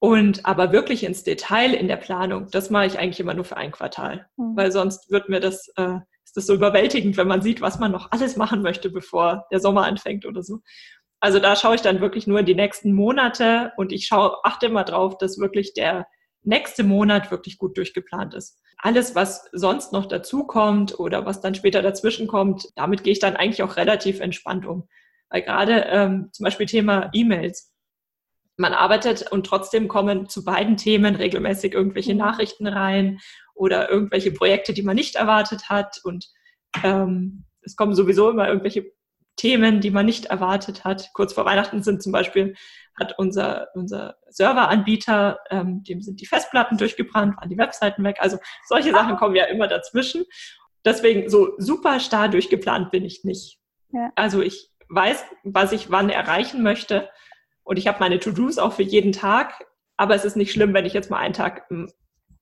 [SPEAKER 2] Und aber wirklich ins Detail in der Planung, das mache ich eigentlich immer nur für ein Quartal, mhm. weil sonst wird mir das, äh, ist das so überwältigend, wenn man sieht, was man noch alles machen möchte, bevor der Sommer anfängt oder so. Also da schaue ich dann wirklich nur in die nächsten Monate und ich schaue, achte immer drauf, dass wirklich der nächste Monat wirklich gut durchgeplant ist. Alles, was sonst noch dazukommt oder was dann später dazwischen kommt, damit gehe ich dann eigentlich auch relativ entspannt um. Weil gerade ähm, zum Beispiel Thema E-Mails. Man arbeitet und trotzdem kommen zu beiden Themen regelmäßig irgendwelche mhm. Nachrichten rein oder irgendwelche Projekte, die man nicht erwartet hat. Und ähm, es kommen sowieso immer irgendwelche Themen, die man nicht erwartet hat. Kurz vor Weihnachten sind zum Beispiel, hat unser, unser Serveranbieter, ähm, dem sind die Festplatten durchgebrannt, waren die Webseiten weg. Also solche Sachen kommen ja immer dazwischen. Deswegen so super starr durchgeplant bin ich nicht. Ja. Also ich weiß, was ich wann erreichen möchte. Und ich habe meine To-Dos auch für jeden Tag. Aber es ist nicht schlimm, wenn ich jetzt mal einen Tag hm,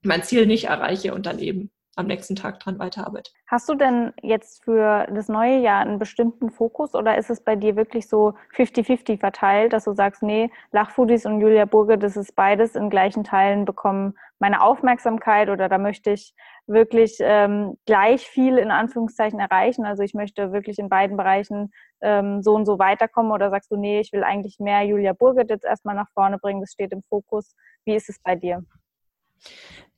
[SPEAKER 2] mein Ziel nicht erreiche und dann eben am nächsten Tag dran weiterarbeite.
[SPEAKER 1] Hast du denn jetzt für das neue Jahr einen bestimmten Fokus oder ist es bei dir wirklich so 50-50 verteilt, dass du sagst, nee, Lachfoodies und Julia Burge, das ist beides in gleichen Teilen bekommen meine Aufmerksamkeit oder da möchte ich wirklich ähm, gleich viel in Anführungszeichen erreichen. Also ich möchte wirklich in beiden Bereichen ähm, so und so weiterkommen oder sagst du, nee, ich will eigentlich mehr Julia Burget jetzt erstmal nach vorne bringen, das steht im Fokus. Wie ist es bei dir?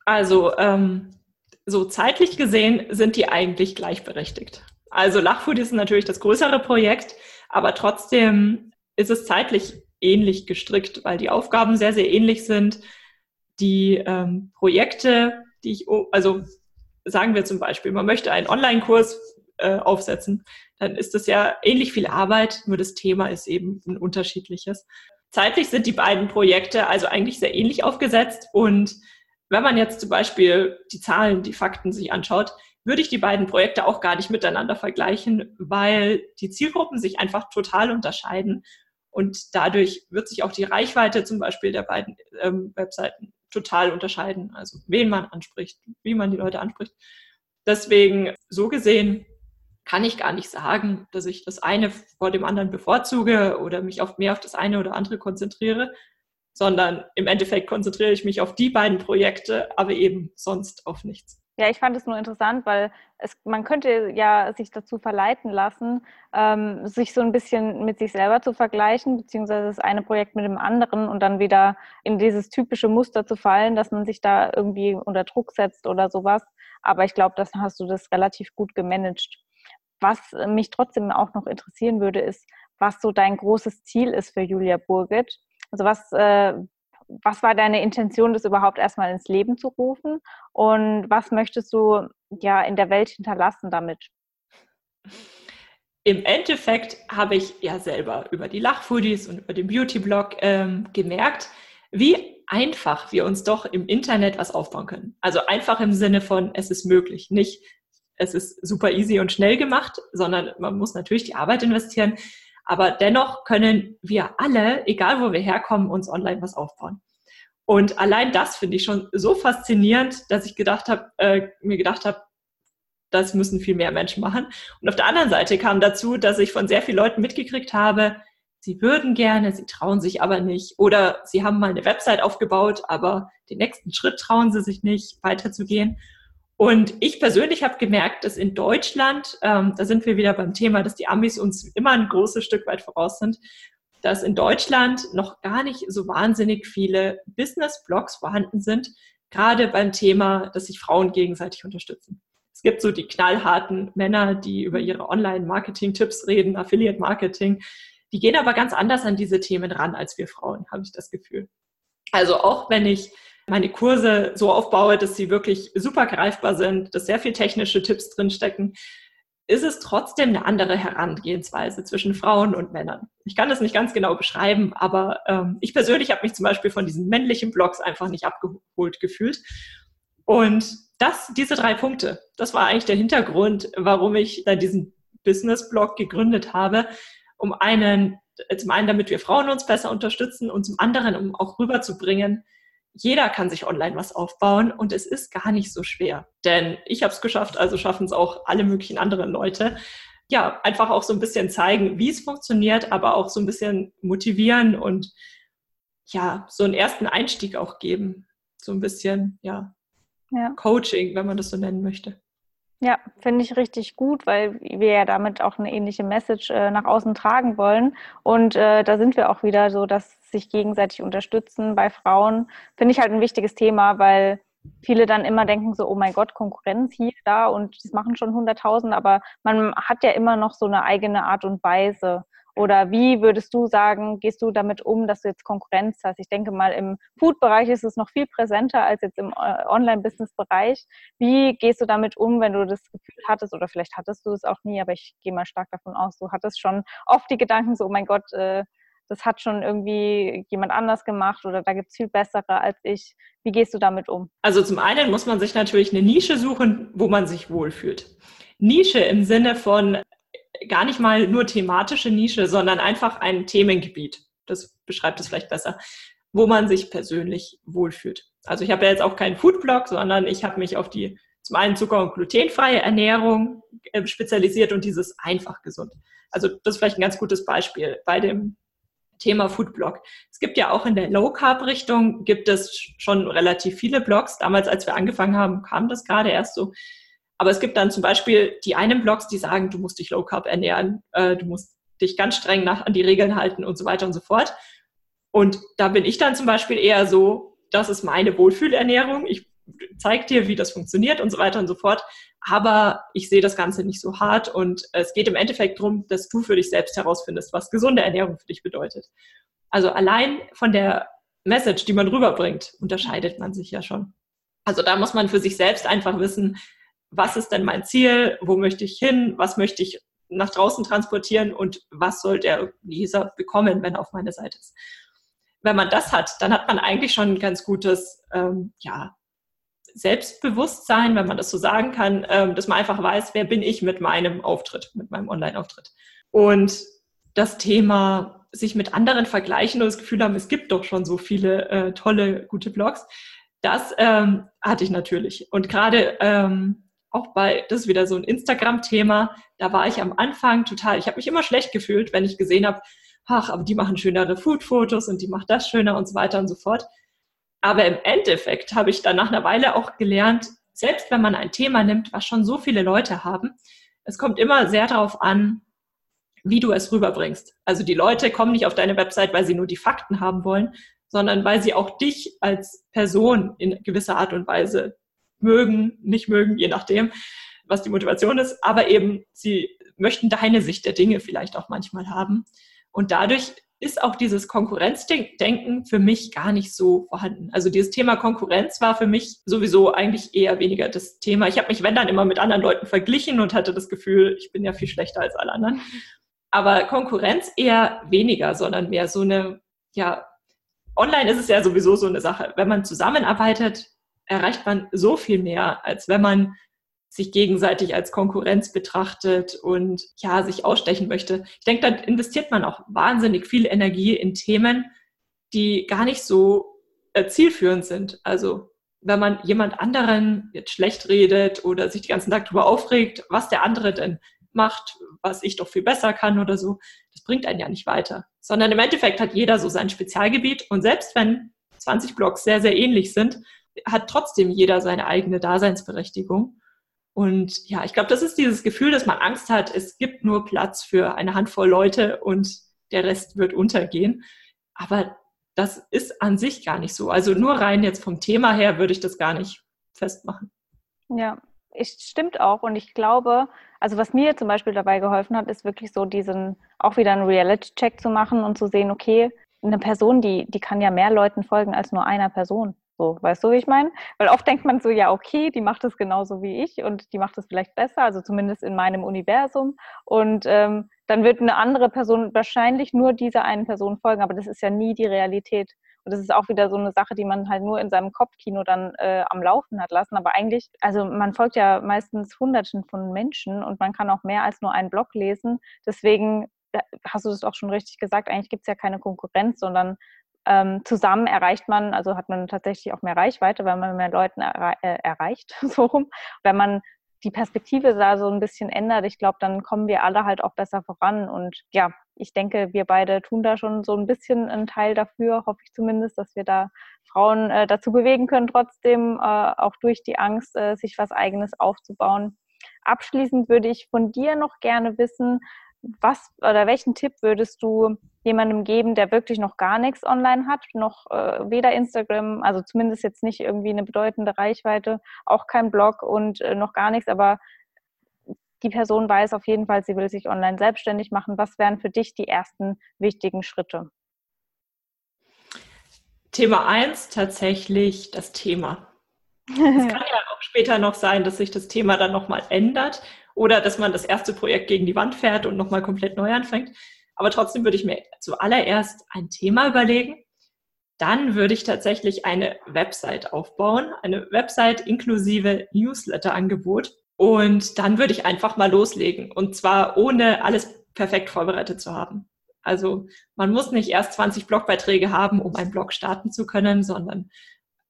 [SPEAKER 2] Also ähm, so zeitlich gesehen sind die eigentlich gleichberechtigt. Also Lachfood ist natürlich das größere Projekt, aber trotzdem ist es zeitlich ähnlich gestrickt, weil die Aufgaben sehr, sehr ähnlich sind. Die ähm, Projekte, die ich, also sagen wir zum Beispiel, man möchte einen Online-Kurs äh, aufsetzen, dann ist das ja ähnlich viel Arbeit, nur das Thema ist eben ein unterschiedliches. Zeitlich sind die beiden Projekte also eigentlich sehr ähnlich aufgesetzt und wenn man jetzt zum Beispiel die Zahlen, die Fakten sich anschaut, würde ich die beiden Projekte auch gar nicht miteinander vergleichen, weil die Zielgruppen sich einfach total unterscheiden Und dadurch wird sich auch die Reichweite zum Beispiel der beiden ähm, Webseiten total unterscheiden. Also wen man anspricht, wie man die Leute anspricht. Deswegen, so gesehen, kann ich gar nicht sagen, dass ich das eine vor dem anderen bevorzuge oder mich auf mehr auf das eine oder andere konzentriere, sondern im Endeffekt konzentriere ich mich auf die beiden Projekte, aber eben sonst auf nichts.
[SPEAKER 1] Ja, ich fand es nur interessant, weil es, man könnte ja sich dazu verleiten lassen, ähm, sich so ein bisschen mit sich selber zu vergleichen, beziehungsweise das eine Projekt mit dem anderen und dann wieder in dieses typische Muster zu fallen, dass man sich da irgendwie unter Druck setzt oder sowas. Aber ich glaube, das hast du das relativ gut gemanagt. Was mich trotzdem auch noch interessieren würde, ist, was so dein großes Ziel ist für Julia Burgit. Also was, äh, was war deine Intention, das überhaupt erstmal ins Leben zu rufen? Und was möchtest du ja in der Welt hinterlassen damit?
[SPEAKER 2] Im Endeffekt habe ich ja selber über die Lachfoodies und über den Beauty-Blog ähm, gemerkt, wie einfach wir uns doch im Internet was aufbauen können. Also einfach im Sinne von, es ist möglich. Nicht, es ist super easy und schnell gemacht, sondern man muss natürlich die Arbeit investieren. Aber dennoch können wir alle, egal wo wir herkommen, uns online was aufbauen. Und allein das finde ich schon so faszinierend, dass ich gedacht habe, äh, mir gedacht habe, das müssen viel mehr Menschen machen. Und auf der anderen Seite kam dazu, dass ich von sehr vielen Leuten mitgekriegt habe, sie würden gerne, sie trauen sich aber nicht. Oder sie haben mal eine Website aufgebaut, aber den nächsten Schritt trauen sie sich nicht, weiterzugehen. Und ich persönlich habe gemerkt, dass in Deutschland, ähm, da sind wir wieder beim Thema, dass die Amis uns immer ein großes Stück weit voraus sind, dass in Deutschland noch gar nicht so wahnsinnig viele Business-Blogs vorhanden sind, gerade beim Thema, dass sich Frauen gegenseitig unterstützen. Es gibt so die knallharten Männer, die über ihre Online-Marketing-Tipps reden, Affiliate-Marketing. Die gehen aber ganz anders an diese Themen ran als wir Frauen, habe ich das Gefühl. Also auch wenn ich meine Kurse so aufbaue, dass sie wirklich super greifbar sind, dass sehr viel technische Tipps drinstecken, ist es trotzdem eine andere Herangehensweise zwischen Frauen und Männern. Ich kann das nicht ganz genau beschreiben, aber ähm, ich persönlich habe mich zum Beispiel von diesen männlichen Blogs einfach nicht abgeholt gefühlt. Und das, diese drei Punkte, das war eigentlich der Hintergrund, warum ich dann diesen Business-Blog gegründet habe, um einen, zum einen, damit wir Frauen uns besser unterstützen und zum anderen, um auch rüberzubringen, jeder kann sich online was aufbauen und es ist gar nicht so schwer. Denn ich habe es geschafft, also schaffen es auch alle möglichen anderen Leute. Ja, einfach auch so ein bisschen zeigen, wie es funktioniert, aber auch so ein bisschen motivieren und ja, so einen ersten Einstieg auch geben. So ein bisschen, ja, ja. Coaching, wenn man das so nennen möchte.
[SPEAKER 1] Ja, finde ich richtig gut, weil wir ja damit auch eine ähnliche Message äh, nach außen tragen wollen. Und äh, da sind wir auch wieder so, dass sich gegenseitig unterstützen bei Frauen, finde ich halt ein wichtiges Thema, weil viele dann immer denken so, oh mein Gott, Konkurrenz hier, da und das machen schon 100.000, aber man hat ja immer noch so eine eigene Art und Weise. Oder wie würdest du sagen, gehst du damit um, dass du jetzt Konkurrenz hast? Ich denke mal, im Food-Bereich ist es noch viel präsenter als jetzt im äh, Online-Business-Bereich. Wie gehst du damit um, wenn du das Gefühl hattest, oder vielleicht hattest du es auch nie, aber ich gehe mal stark davon aus, du hattest schon oft die Gedanken so, oh mein Gott, äh, das hat schon irgendwie jemand anders gemacht oder da gibt es viel bessere als ich. Wie gehst du damit um?
[SPEAKER 2] Also zum einen muss man sich natürlich eine Nische suchen, wo man sich wohlfühlt. Nische im Sinne von gar nicht mal nur thematische Nische, sondern einfach ein Themengebiet. Das beschreibt es vielleicht besser, wo man sich persönlich wohlfühlt. Also ich habe ja jetzt auch keinen Foodblog, sondern ich habe mich auf die zum einen zucker- und glutenfreie Ernährung äh, spezialisiert und dieses einfach gesund. Also das ist vielleicht ein ganz gutes Beispiel. Bei dem Thema Foodblog. Es gibt ja auch in der Low Carb Richtung gibt es schon relativ viele Blogs. Damals, als wir angefangen haben, kam das gerade erst so. Aber es gibt dann zum Beispiel die einen Blogs, die sagen, du musst dich Low Carb ernähren, äh, du musst dich ganz streng nach, an die Regeln halten und so weiter und so fort. Und da bin ich dann zum Beispiel eher so, das ist meine Wohlfühlernährung. Ich zeige dir, wie das funktioniert und so weiter und so fort. Aber ich sehe das Ganze nicht so hart und es geht im Endeffekt darum, dass du für dich selbst herausfindest, was gesunde Ernährung für dich bedeutet. Also allein von der Message, die man rüberbringt, unterscheidet man sich ja schon. Also da muss man für sich selbst einfach wissen, was ist denn mein Ziel, wo möchte ich hin, was möchte ich nach draußen transportieren und was soll der Leser bekommen, wenn er auf meine Seite ist. Wenn man das hat, dann hat man eigentlich schon ein ganz gutes ähm, ja, Selbstbewusstsein, wenn man das so sagen kann, ähm, dass man einfach weiß, wer bin ich mit meinem Auftritt, mit meinem Online-Auftritt. Und das Thema sich mit anderen vergleichen und das Gefühl haben, es gibt doch schon so viele äh, tolle, gute Blogs. Das ähm, hatte ich natürlich. Und gerade ähm, auch bei, das ist wieder so ein Instagram-Thema, da war ich am Anfang total, ich habe mich immer schlecht gefühlt, wenn ich gesehen habe, ach, aber die machen schönere Food-Fotos und die macht das schöner und so weiter und so fort. Aber im Endeffekt habe ich dann nach einer Weile auch gelernt, selbst wenn man ein Thema nimmt, was schon so viele Leute haben, es kommt immer sehr darauf an, wie du es rüberbringst. Also die Leute kommen nicht auf deine Website, weil sie nur die Fakten haben wollen, sondern weil sie auch dich als Person in gewisser Art und Weise mögen, nicht mögen, je nachdem, was die Motivation ist, aber eben sie möchten deine Sicht der Dinge vielleicht auch manchmal haben. Und dadurch ist auch dieses Konkurrenzdenken für mich gar nicht so vorhanden. Also dieses Thema Konkurrenz war für mich sowieso eigentlich eher weniger das Thema. Ich habe mich, wenn dann, immer mit anderen Leuten verglichen und hatte das Gefühl, ich bin ja viel schlechter als alle anderen. Aber Konkurrenz eher weniger, sondern mehr so eine, ja, online ist es ja sowieso so eine Sache. Wenn man zusammenarbeitet, erreicht man so viel mehr, als wenn man sich gegenseitig als Konkurrenz betrachtet und ja, sich ausstechen möchte. Ich denke, dann investiert man auch wahnsinnig viel Energie in Themen, die gar nicht so äh, zielführend sind. Also wenn man jemand anderen jetzt schlecht redet oder sich den ganzen Tag darüber aufregt, was der andere denn macht, was ich doch viel besser kann oder so, das bringt einen ja nicht weiter. Sondern im Endeffekt hat jeder so sein Spezialgebiet und selbst wenn 20 Blogs sehr, sehr ähnlich sind, hat trotzdem jeder seine eigene Daseinsberechtigung. Und ja, ich glaube, das ist dieses Gefühl, dass man Angst hat, es gibt nur Platz für eine Handvoll Leute und der Rest wird untergehen. Aber das ist an sich gar nicht so. Also nur rein jetzt vom Thema her würde ich das gar nicht festmachen.
[SPEAKER 1] Ja, es stimmt auch. Und ich glaube, also was mir zum Beispiel dabei geholfen hat, ist wirklich so diesen, auch wieder einen Reality-Check zu machen und zu sehen, okay, eine Person, die, die kann ja mehr Leuten folgen als nur einer Person. So, weißt du, wie ich meine? Weil oft denkt man so, ja, okay, die macht es genauso wie ich und die macht es vielleicht besser, also zumindest in meinem Universum. Und ähm, dann wird eine andere Person wahrscheinlich nur dieser einen Person folgen, aber das ist ja nie die Realität. Und das ist auch wieder so eine Sache, die man halt nur in seinem Kopfkino dann äh, am Laufen hat lassen. Aber eigentlich, also man folgt ja meistens Hunderten von Menschen und man kann auch mehr als nur einen Blog lesen. Deswegen hast du das auch schon richtig gesagt, eigentlich gibt es ja keine Konkurrenz, sondern ähm, zusammen erreicht man, also hat man tatsächlich auch mehr Reichweite, weil man mehr Leuten erre äh, erreicht, [LAUGHS] so rum. Wenn man die Perspektive da so ein bisschen ändert, ich glaube, dann kommen wir alle halt auch besser voran. Und ja, ich denke, wir beide tun da schon so ein bisschen einen Teil dafür, hoffe ich zumindest, dass wir da Frauen äh, dazu bewegen können, trotzdem äh, auch durch die Angst, äh, sich was eigenes aufzubauen. Abschließend würde ich von dir noch gerne wissen, was oder welchen Tipp würdest du jemandem geben, der wirklich noch gar nichts online hat, noch äh, weder Instagram, also zumindest jetzt nicht irgendwie eine bedeutende Reichweite, auch kein Blog und äh, noch gar nichts, aber die Person weiß auf jeden Fall, sie will sich online selbstständig machen. Was wären für dich die ersten wichtigen Schritte?
[SPEAKER 2] Thema eins tatsächlich das Thema. Es [LAUGHS] kann ja auch später noch sein, dass sich das Thema dann nochmal ändert oder dass man das erste Projekt gegen die Wand fährt und nochmal komplett neu anfängt. Aber trotzdem würde ich mir zuallererst ein Thema überlegen. Dann würde ich tatsächlich eine Website aufbauen, eine Website inklusive Newsletter-Angebot. Und dann würde ich einfach mal loslegen. Und zwar ohne alles perfekt vorbereitet zu haben. Also man muss nicht erst 20 Blogbeiträge haben, um einen Blog starten zu können, sondern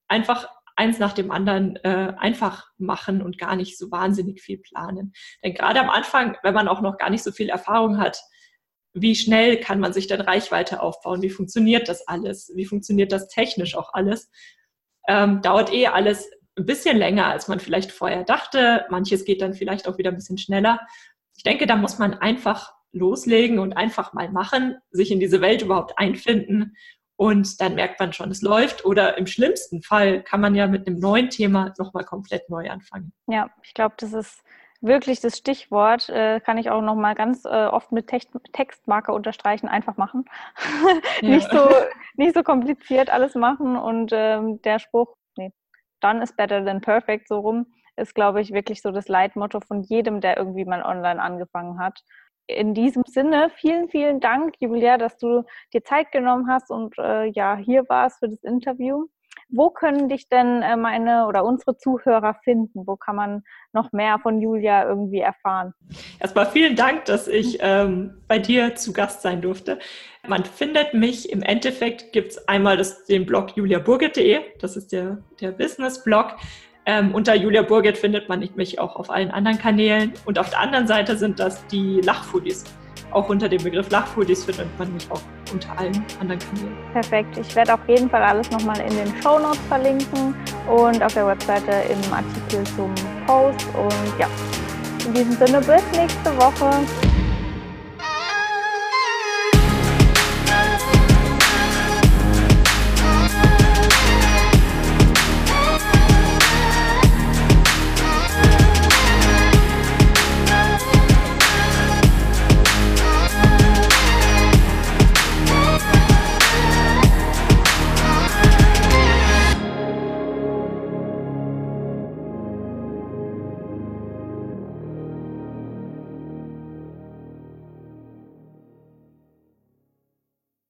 [SPEAKER 2] einfach eins nach dem anderen äh, einfach machen und gar nicht so wahnsinnig viel planen. Denn gerade am Anfang, wenn man auch noch gar nicht so viel Erfahrung hat, wie schnell kann man sich dann Reichweite aufbauen? Wie funktioniert das alles? Wie funktioniert das technisch auch alles? Ähm, dauert eh alles ein bisschen länger, als man vielleicht vorher dachte. Manches geht dann vielleicht auch wieder ein bisschen schneller. Ich denke, da muss man einfach loslegen und einfach mal machen, sich in diese Welt überhaupt einfinden und dann merkt man schon, es läuft. Oder im schlimmsten Fall kann man ja mit einem neuen Thema nochmal komplett neu anfangen.
[SPEAKER 1] Ja, ich glaube, das ist wirklich das Stichwort. Äh, kann ich auch nochmal ganz äh, oft mit Text Textmarke unterstreichen. Einfach machen. [LAUGHS] Ja. nicht, so, nicht so kompliziert alles machen. Und ähm, der Spruch, nee, done is better than perfect, so rum, ist, glaube ich, wirklich so das Leitmotto von jedem, der irgendwie mal online angefangen hat in diesem Sinne, vielen, vielen Dank, Julia, dass du dir Zeit genommen hast und äh, ja, hier warst für das Interview. Wo können dich denn äh, meine oder unsere Zuhörer finden? Wo kann man noch mehr von Julia irgendwie erfahren?
[SPEAKER 2] Erstmal vielen Dank, dass ich ähm, bei dir zu Gast sein durfte. Man findet mich im Endeffekt, gibt es einmal das, den Blog juliaburgit.de, das ist der, der Business-Blog. Ähm, unter Julia Burget findet man mich auch auf allen anderen Kanälen. Und auf der anderen Seite sind das die Lachfoodies. Auch unter dem Begriff Lachfoodies findet man mich auch unter allen anderen Kanälen.
[SPEAKER 1] Perfekt. Ich werde auf jeden Fall alles nochmal in den Show Notes verlinken und auf der Webseite im Artikel zum Post. Und ja, in diesem Sinne bis nächste Woche.